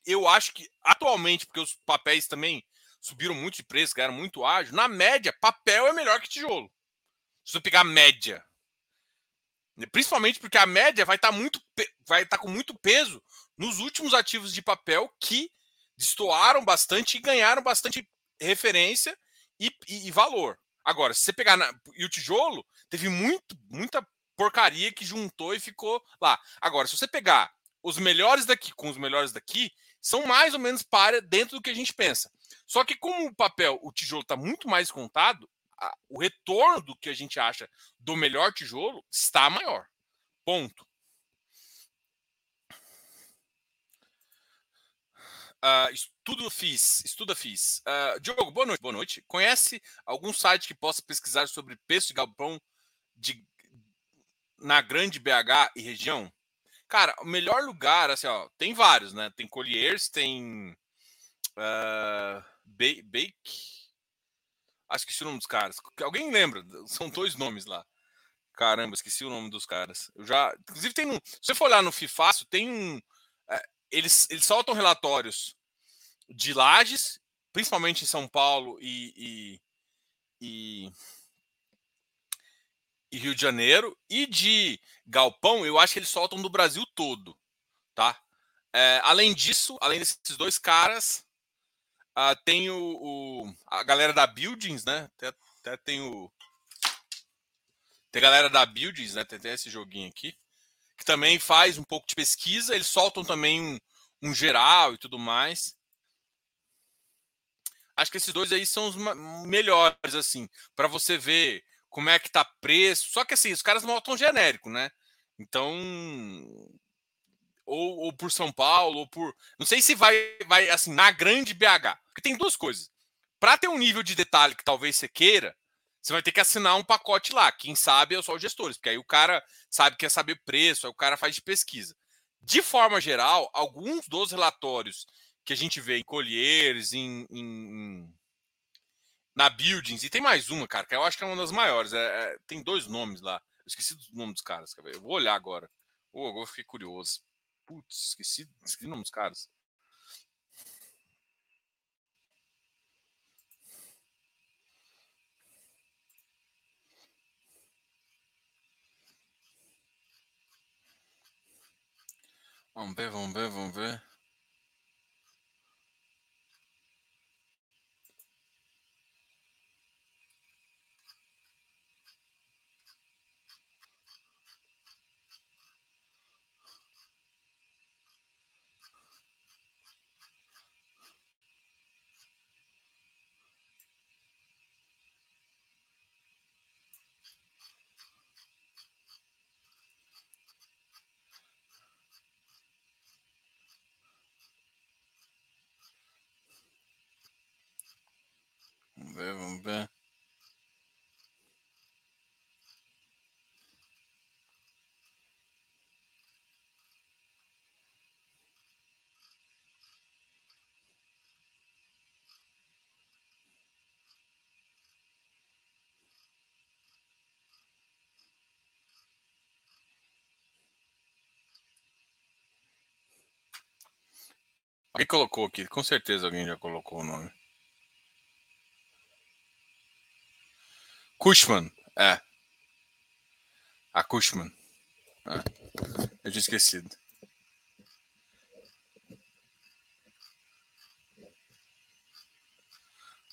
Speaker 1: eu acho que atualmente, porque os papéis também subiram muito de preço, ganharam muito ágil, na média, papel é melhor que tijolo. Se você pegar a média. Principalmente porque a média vai estar tá muito vai estar tá com muito peso nos últimos ativos de papel que destoaram bastante e ganharam bastante referência e, e, e valor. Agora, se você pegar na, e o tijolo, teve muito, muita porcaria que juntou e ficou lá. Agora, se você pegar os melhores daqui com os melhores daqui, são mais ou menos para dentro do que a gente pensa. Só que como o papel, o tijolo está muito mais contado, a, o retorno do que a gente acha do melhor tijolo está maior. Ponto. Uh, estudo fiz, estuda fiz. Uh, Diogo, boa noite, boa noite. Conhece algum site que possa pesquisar sobre preço de galpão de, na grande BH e região? Cara, o melhor lugar, assim, ó, tem vários, né? Tem Colliers, tem uh, Bake. Acho que esqueci o nome dos caras. Alguém lembra? São dois nomes lá. Caramba, esqueci o nome dos caras. Eu já, inclusive tem um. Se você for olhar no FIFácio, tem um. É, eles, eles soltam relatórios de lajes, principalmente em São Paulo e, e, e, e, Rio de Janeiro, e de galpão, eu acho que eles soltam do Brasil todo, tá? É, além disso, além desses dois caras, uh, tem o, o, a galera da Buildings, né? Até, até tem o tem a galera da Buildings, né? Tem, tem esse joguinho aqui que também faz um pouco de pesquisa. Eles soltam também um, um geral e tudo mais. Acho que esses dois aí são os melhores, assim, para você ver como é que tá preço. Só que assim, os caras botam genérico, né? Então, ou, ou, por São Paulo, ou por. Não sei se vai, vai assim, na grande BH. Porque tem duas coisas. Para ter um nível de detalhe que talvez você queira, você vai ter que assinar um pacote lá. Quem sabe é só os gestores, porque aí o cara sabe que quer saber preço, aí o cara faz de pesquisa. De forma geral, alguns dos relatórios que a gente vê em Colliers, em, em, na Buildings, e tem mais uma, cara, que eu acho que é uma das maiores. É, é, tem dois nomes lá. Eu esqueci o nome dos caras. Eu vou olhar agora. Oh, agora fiquei curioso. Putz, esqueci, esqueci o nome dos caras. Vamos ver, vamos ver, vamos ver. Ver. Alguém colocou aqui, com certeza alguém já colocou o nome. Cushman, é. A Cushman. É. Eu tinha esquecido.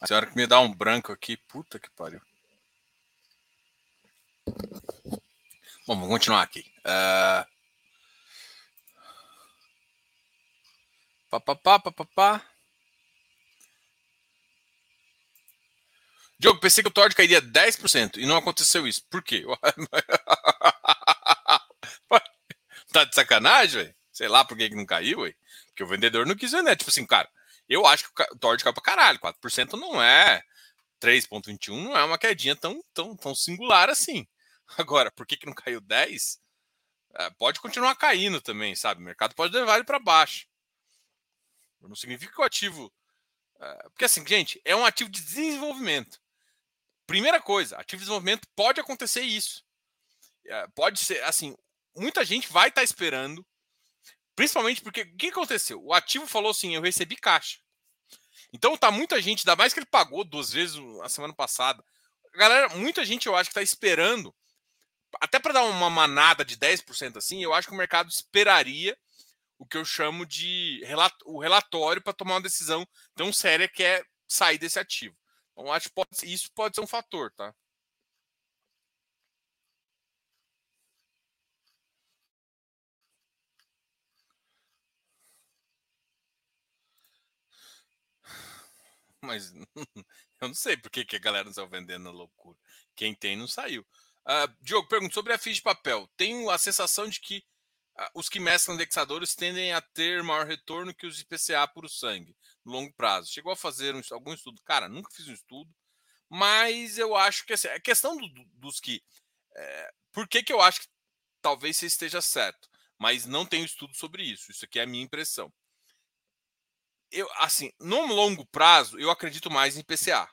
Speaker 1: A senhora que me dá um branco aqui, puta que pariu. Bom, vamos continuar aqui. Uh... Pá, pá, pá, pá, pá, pá. Diogo, pensei que o Todd cairia 10% e não aconteceu isso. Por quê? <laughs> tá de sacanagem, velho? Sei lá por que, que não caiu, ué. Porque o vendedor não quis vender. Tipo assim, cara, eu acho que o Todd caiu pra caralho. 4% não é. 3,21 não é uma quedinha tão, tão, tão singular assim. Agora, por que, que não caiu 10? É, pode continuar caindo também, sabe? O mercado pode levar ele para baixo. Não significa que o ativo. É, porque assim, gente, é um ativo de desenvolvimento. Primeira coisa, ativo de desenvolvimento pode acontecer isso. É, pode ser, assim, muita gente vai estar tá esperando, principalmente porque o que aconteceu? O ativo falou assim: eu recebi caixa. Então tá muita gente, ainda mais que ele pagou duas vezes a semana passada. Galera, muita gente eu acho que está esperando, até para dar uma manada de 10% assim, eu acho que o mercado esperaria o que eu chamo de o relatório para tomar uma decisão tão séria que é sair desse ativo. Então, acho que pode, isso pode ser um fator, tá? mas <laughs> eu não sei por que, que a galera não está vendendo na loucura. Quem tem não saiu. Uh, Diogo, pergunta sobre a FII de papel. Tenho a sensação de que os que mesclam indexadores tendem a ter maior retorno que os IPCA por sangue, no longo prazo. Chegou a fazer um, algum estudo? Cara, nunca fiz um estudo, mas eu acho que assim, a questão do, dos que. É, por que, que eu acho que talvez você esteja certo? Mas não tenho estudo sobre isso. Isso aqui é a minha impressão. Eu, assim, no longo prazo, eu acredito mais em IPCA.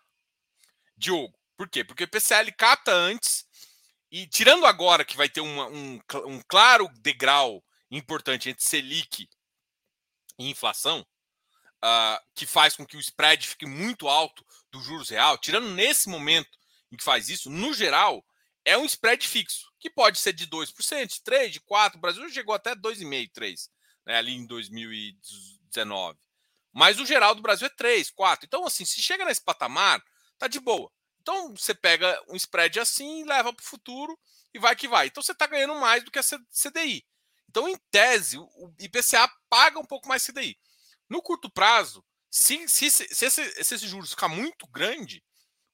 Speaker 1: Diogo, por quê? Porque o IPCA ele capta antes e tirando agora que vai ter uma, um, um claro degrau importante entre Selic e inflação, uh, que faz com que o spread fique muito alto do juros real, tirando nesse momento em que faz isso, no geral, é um spread fixo, que pode ser de 2%, de 3%, de 4%. O Brasil chegou até 2,5%, 3%, né, ali em 2019. Mas o geral do Brasil é 3, 4. Então, assim, se chega nesse patamar, tá de boa. Então, você pega um spread assim, leva para o futuro e vai que vai. Então, você está ganhando mais do que a CDI. Então, em tese, o IPCA paga um pouco mais CDI. No curto prazo, se, se, se, esse, se esse juros ficar muito grande,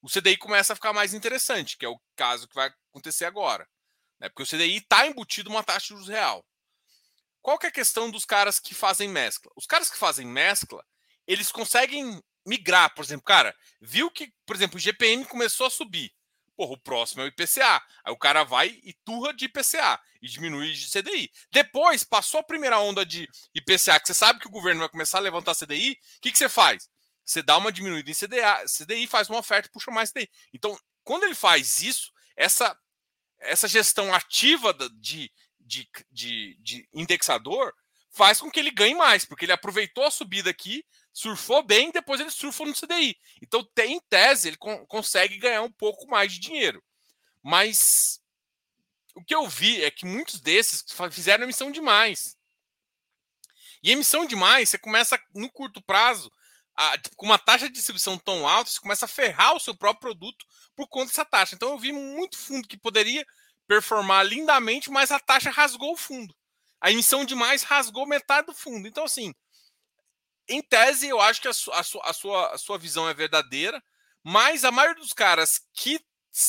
Speaker 1: o CDI começa a ficar mais interessante, que é o caso que vai acontecer agora. Né? Porque o CDI está embutido uma taxa de juros real. Qual que é a questão dos caras que fazem mescla? Os caras que fazem mescla, eles conseguem migrar, por exemplo, cara, viu que, por exemplo, o GPM começou a subir. Porra, o próximo é o IPCA. Aí o cara vai e turra de IPCA e diminui de CDI. Depois, passou a primeira onda de IPCA, que você sabe que o governo vai começar a levantar CDI, o que, que você faz? Você dá uma diminuída em CDA, CDI, faz uma oferta e puxa mais CDI. Então, quando ele faz isso, essa, essa gestão ativa de, de, de, de indexador faz com que ele ganhe mais, porque ele aproveitou a subida aqui, surfou bem, depois ele surfou no CDI. Então, tem, em tese, ele con consegue ganhar um pouco mais de dinheiro. Mas o que eu vi é que muitos desses fizeram emissão demais. E emissão demais, você começa no curto prazo, a, tipo, com uma taxa de distribuição tão alta, você começa a ferrar o seu próprio produto por conta dessa taxa. Então eu vi muito fundo que poderia performar lindamente, mas a taxa rasgou o fundo. A emissão demais rasgou metade do fundo. Então, assim, em tese, eu acho que a, a, sua, a, sua, a sua visão é verdadeira, mas a maioria dos caras que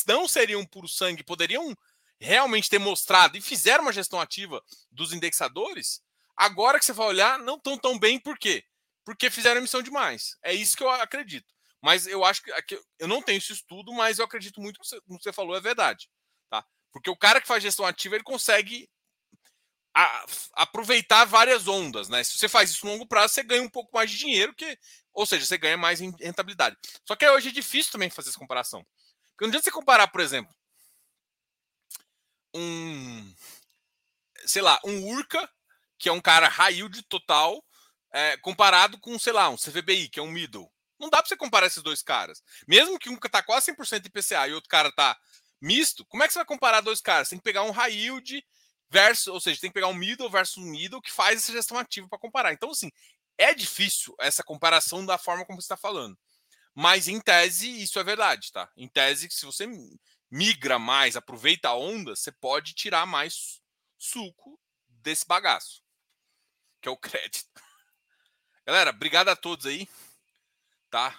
Speaker 1: não seriam puro sangue poderiam realmente ter mostrado e fizeram uma gestão ativa dos indexadores, agora que você vai olhar, não estão tão bem, por quê? Porque fizeram emissão demais. É isso que eu acredito. Mas eu acho que eu não tenho esse estudo, mas eu acredito muito que o que você falou é verdade. Tá? Porque o cara que faz gestão ativa, ele consegue a, aproveitar várias ondas, né? Se você faz isso no longo prazo, você ganha um pouco mais de dinheiro, que, ou seja, você ganha mais em rentabilidade. Só que hoje é difícil também fazer essa comparação. Porque não adianta você comparar, por exemplo, um, sei lá, um Urca, que é um cara high yield total, é, comparado com, sei lá, um CVBI, que é um middle. Não dá para você comparar esses dois caras. Mesmo que um tá quase 100% IPCA e outro cara tá misto, como é que você vai comparar dois caras? Tem que pegar um high yield versus, ou seja, tem que pegar um middle versus um middle que faz essa gestão ativa para comparar. Então, assim, é difícil essa comparação da forma como você está falando. Mas em tese, isso é verdade, tá? Em tese, se você migra mais, aproveita a onda, você pode tirar mais suco desse bagaço, que é o <laughs> crédito. Galera, obrigado a todos aí, tá?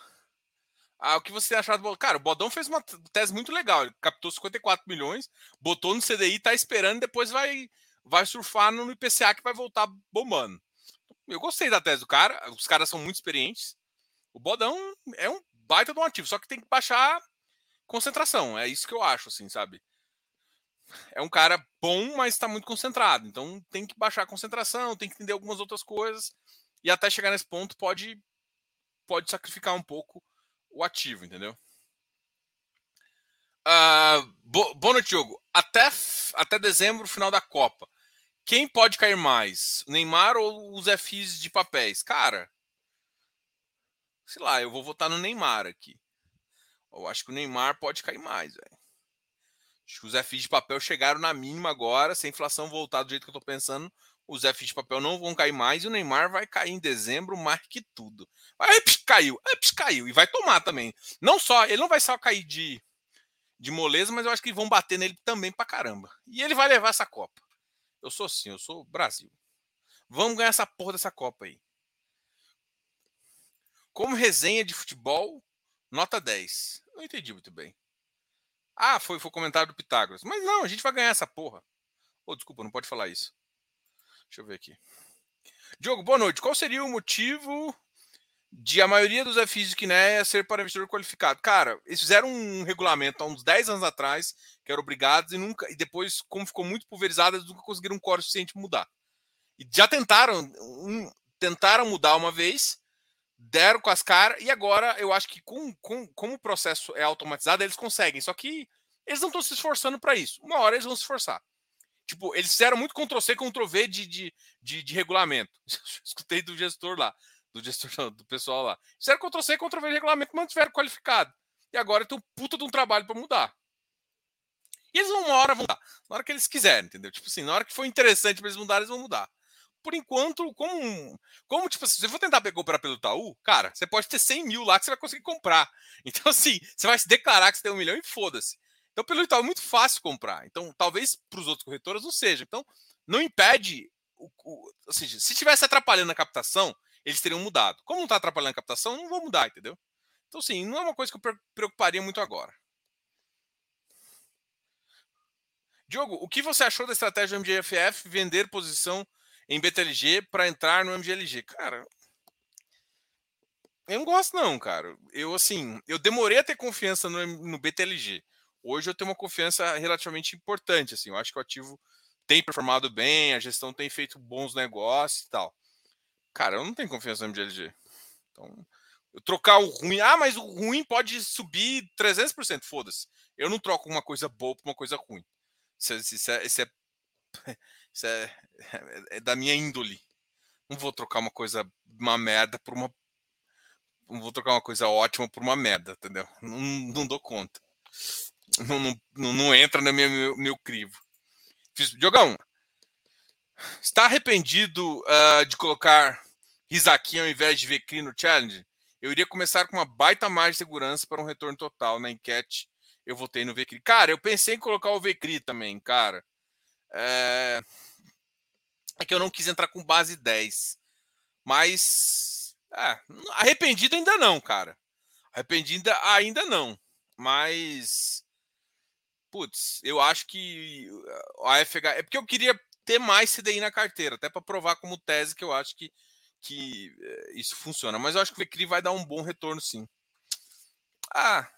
Speaker 1: Ah, o que você achou do Cara, o Bodão fez uma tese muito legal. Ele captou 54 milhões, botou no CDI, tá esperando, depois vai, vai surfar no IPCA que vai voltar bombando. Eu gostei da tese do cara. Os caras são muito experientes. O Bodão é um baita de um ativo, só que tem que baixar concentração. É isso que eu acho, assim, sabe? É um cara bom, mas está muito concentrado. Então tem que baixar a concentração, tem que entender algumas outras coisas. E até chegar nesse ponto pode, pode sacrificar um pouco o ativo, entendeu? Uh, bo, boa noite, Diogo. Até, até dezembro, final da Copa. Quem pode cair mais? Neymar ou os FIs de papéis? Cara, sei lá, eu vou votar no Neymar aqui. Eu acho que o Neymar pode cair mais, velho. Acho que os FIs de papel chegaram na mínima agora. Se a inflação voltar do jeito que eu tô pensando, os FIs de papel não vão cair mais e o Neymar vai cair em dezembro mais que tudo. Aí caiu, aí caiu e vai tomar também. Não só, ele não vai só cair de, de moleza, mas eu acho que vão bater nele também pra caramba. E ele vai levar essa Copa. Eu sou assim, eu sou Brasil. Vamos ganhar essa porra dessa Copa aí. Como resenha de futebol, nota 10. Não entendi muito bem. Ah, foi, foi o comentário do Pitágoras. Mas não, a gente vai ganhar essa porra. Oh, desculpa, não pode falar isso. Deixa eu ver aqui. Diogo, boa noite. Qual seria o motivo de a maioria dos FIs de Quinéia ser para investidor qualificado? Cara, eles fizeram um regulamento há uns 10 anos atrás, que eram obrigados, e nunca e depois, como ficou muito pulverizado, eles nunca conseguiram um core suficiente mudar. E já tentaram, um, tentaram mudar uma vez, deram com as caras, e agora eu acho que com, com, como o processo é automatizado, eles conseguem. Só que eles não estão se esforçando para isso. Uma hora eles vão se esforçar. Tipo, eles fizeram muito Ctrl-C, Ctrl-V de, de, de, de, regulamento. <laughs> Escutei do gestor lá, do gestor do pessoal lá. Fizeram Ctrl-C, Ctrl-V de regulamento, mas não tiveram qualificado. E agora tem um puta de um trabalho para mudar. E eles uma hora vão mudar. Na hora que eles quiserem, entendeu? Tipo assim, na hora que for interessante para eles mudarem, eles vão mudar por enquanto, como, como tipo, se você for tentar comprar pelo Itaú, cara, você pode ter 100 mil lá que você vai conseguir comprar. <laughs> Então, assim, você vai se declarar que você tem um milhão e foda-se. Então, pelo Itaú é muito fácil comprar. Então, talvez para os outros corretores não seja. Então, não impede. O, o, ou seja, se tivesse atrapalhando a captação, eles teriam mudado. Como não está atrapalhando a captação, não vão mudar, entendeu? Então, sim, não é uma coisa que eu preocuparia muito agora. Diogo, o que você achou da estratégia do MGFF vender posição em BTLG para entrar no MGLG. Cara, eu não gosto não, cara. Eu assim, eu demorei a ter confiança no, no BTLG. Hoje eu tenho uma confiança relativamente importante, assim. Eu acho que o ativo tem performado bem, a gestão tem feito bons negócios e tal. Cara, eu não tenho confiança no MGLG. Então, eu trocar o ruim, ah, mas o ruim pode subir 300%, foda-se. Eu não troco uma coisa boa por uma coisa ruim. Isso, é, isso, é, isso é isso é, <laughs> <laughs> é, da minha índole. Não vou trocar uma coisa, uma merda por uma. Não vou trocar uma coisa ótima por uma merda, entendeu? Não, não dou conta. Não, não, não entra no meu, meu, meu crivo. Fiz, Diogão, está arrependido uh, de colocar Risaki ao invés de Vecri no challenge? Eu iria começar com uma baita margem de segurança para um retorno total. Na enquete, eu votei no Vecri. Cara, eu pensei em colocar o Vecri também, cara. É é que eu não quis entrar com base 10. Mas. É, arrependido ainda não, cara. Arrependido ainda não. Mas. Putz, eu acho que a FH. É porque eu queria ter mais CDI na carteira, até para provar como tese que eu acho que, que eh, isso funciona. Mas eu acho que o Vecri vai dar um bom retorno, sim. Ah,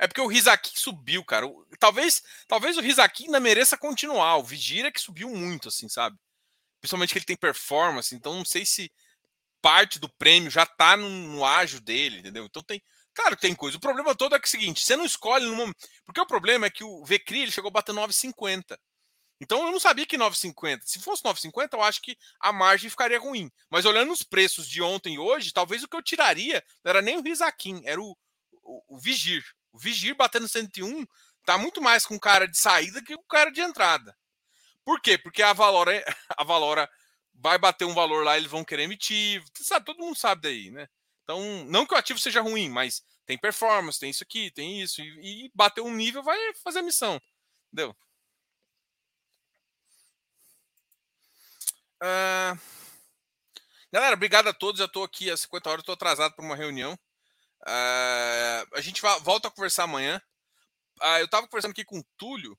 Speaker 1: é porque o Rizaki subiu, cara. Talvez, talvez o Rizaki ainda mereça continuar. O Vigira que subiu muito, assim, sabe? Principalmente que ele tem performance, então não sei se parte do prêmio já tá no, no ágio dele, entendeu? Então tem. Claro que tem coisa. O problema todo é que é o seguinte: você não escolhe no momento. Porque o problema é que o Vecri ele chegou a bater 9,50. Então eu não sabia que 9,50. Se fosse 9,50, eu acho que a margem ficaria ruim. Mas olhando os preços de ontem e hoje, talvez o que eu tiraria não era nem o Rizakin, era o, o, o Vigir. O Vigir batendo 101 tá muito mais com cara de saída que com cara de entrada. Por quê? Porque a Valora, <laughs> a Valora vai bater um valor lá, eles vão querer emitir. Sabe, todo mundo sabe daí, né? Então, não que o ativo seja ruim, mas tem performance, tem isso aqui, tem isso. E, e bater um nível vai fazer a missão. Entendeu? Uh... Galera, obrigado a todos. Já estou aqui às 50 horas, estou atrasado para uma reunião. Uh, a gente volta a conversar amanhã. Uh, eu estava conversando aqui com o Túlio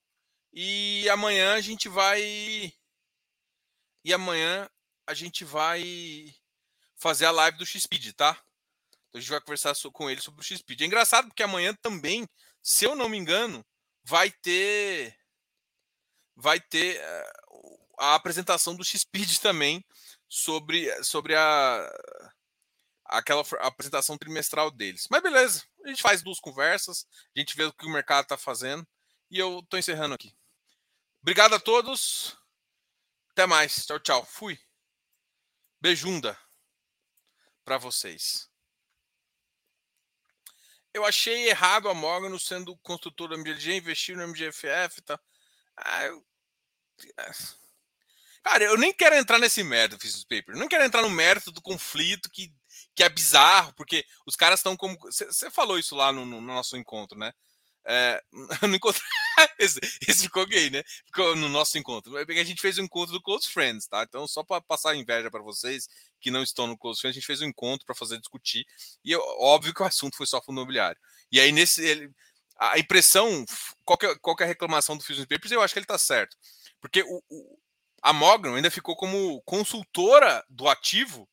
Speaker 1: e amanhã a gente vai. E amanhã a gente vai fazer a live do X-Speed, tá? Então a gente vai conversar com ele sobre o X-Speed. É engraçado porque amanhã também, se eu não me engano, vai ter. Vai ter uh, a apresentação do X-Speed <laughs> também sobre, sobre a aquela apresentação trimestral deles. Mas beleza, a gente faz duas conversas, a gente vê o que o mercado está fazendo e eu estou encerrando aqui. Obrigado a todos. Até mais. Tchau, tchau. Fui. Beijunda para vocês. Eu achei errado a Morgan sendo construtora do MGG, investir no MGFF tá. Ah, eu... É. Cara, eu nem quero entrar nesse mérito, fiz paper. Eu não quero entrar no mérito do conflito que que é bizarro, porque os caras estão como. Você falou isso lá no, no, nosso encontro, né? É, <laughs> eu não encontrei. <laughs> esse, esse, ficou gay, né? Ficou no nosso encontro. É a gente fez o um encontro do Close Friends, tá? Então, só para passar inveja para vocês que não estão no Close Friends, a gente fez um encontro para fazer discutir. E eu, óbvio que o assunto foi só fundo imobiliário. E aí, nesse. Ele, a impressão, qual que, é, qual que é a reclamação do Fusion Papers, eu acho que ele tá certo. Porque o, o, a Mogno ainda ficou como consultora do ativo,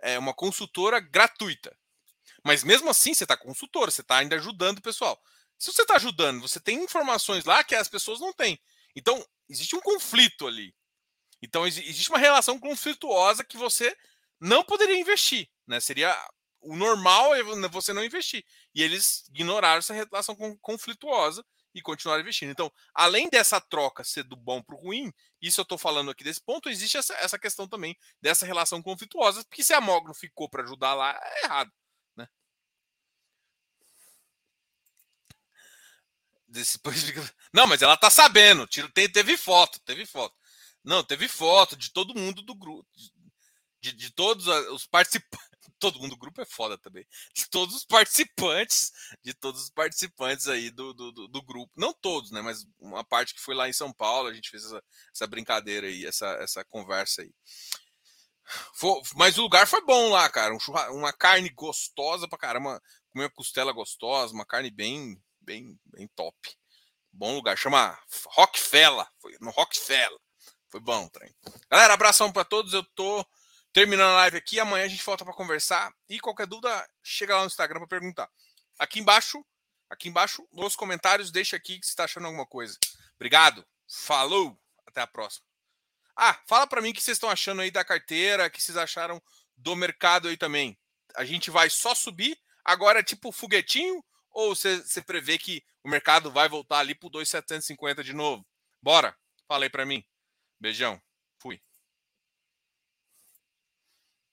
Speaker 1: é uma consultora gratuita. Mas mesmo assim, você está consultora, você está ainda ajudando o pessoal. Se você está ajudando, você tem informações lá que as pessoas não têm. Então, existe um conflito ali. Então, existe uma relação conflituosa que você não poderia investir. Né? Seria o normal é você não investir. E eles ignoraram essa relação conflituosa e continuaram investindo. Então, além dessa troca ser do bom para o ruim, isso eu estou falando aqui desse ponto, existe essa, essa questão também dessa relação conflituosa, porque se a Mogno ficou para ajudar lá, é errado. Né? <laughs> Não, mas ela tá sabendo. Teve foto, teve foto. Não, teve foto de todo mundo do grupo. De, de todos os participantes <laughs> todo mundo do grupo é foda também. De todos os participantes, de todos os participantes aí do, do, do, do, grupo. Não todos, né? Mas uma parte que foi lá em São Paulo, a gente fez essa, essa brincadeira aí, essa, essa conversa aí. Foi, mas o lugar foi bom lá, cara. Um churra, uma carne gostosa pra caramba. Comer uma costela gostosa, uma carne bem, bem, bem top. Bom lugar. Chama Rockefeller. Foi no Rockefeller. Foi bom, trem. Galera, abração para todos. Eu tô Terminando a live aqui, amanhã a gente volta para conversar. E qualquer dúvida, chega lá no Instagram para perguntar. Aqui embaixo, aqui embaixo, nos comentários, deixa aqui que você está achando alguma coisa. Obrigado. Falou. Até a próxima. Ah, fala para mim o que vocês estão achando aí da carteira, o que vocês acharam do mercado aí também. A gente vai só subir, agora é tipo foguetinho, ou você, prevê que o mercado vai voltar ali para 2,750 de novo? Bora. Fala aí para mim. Beijão.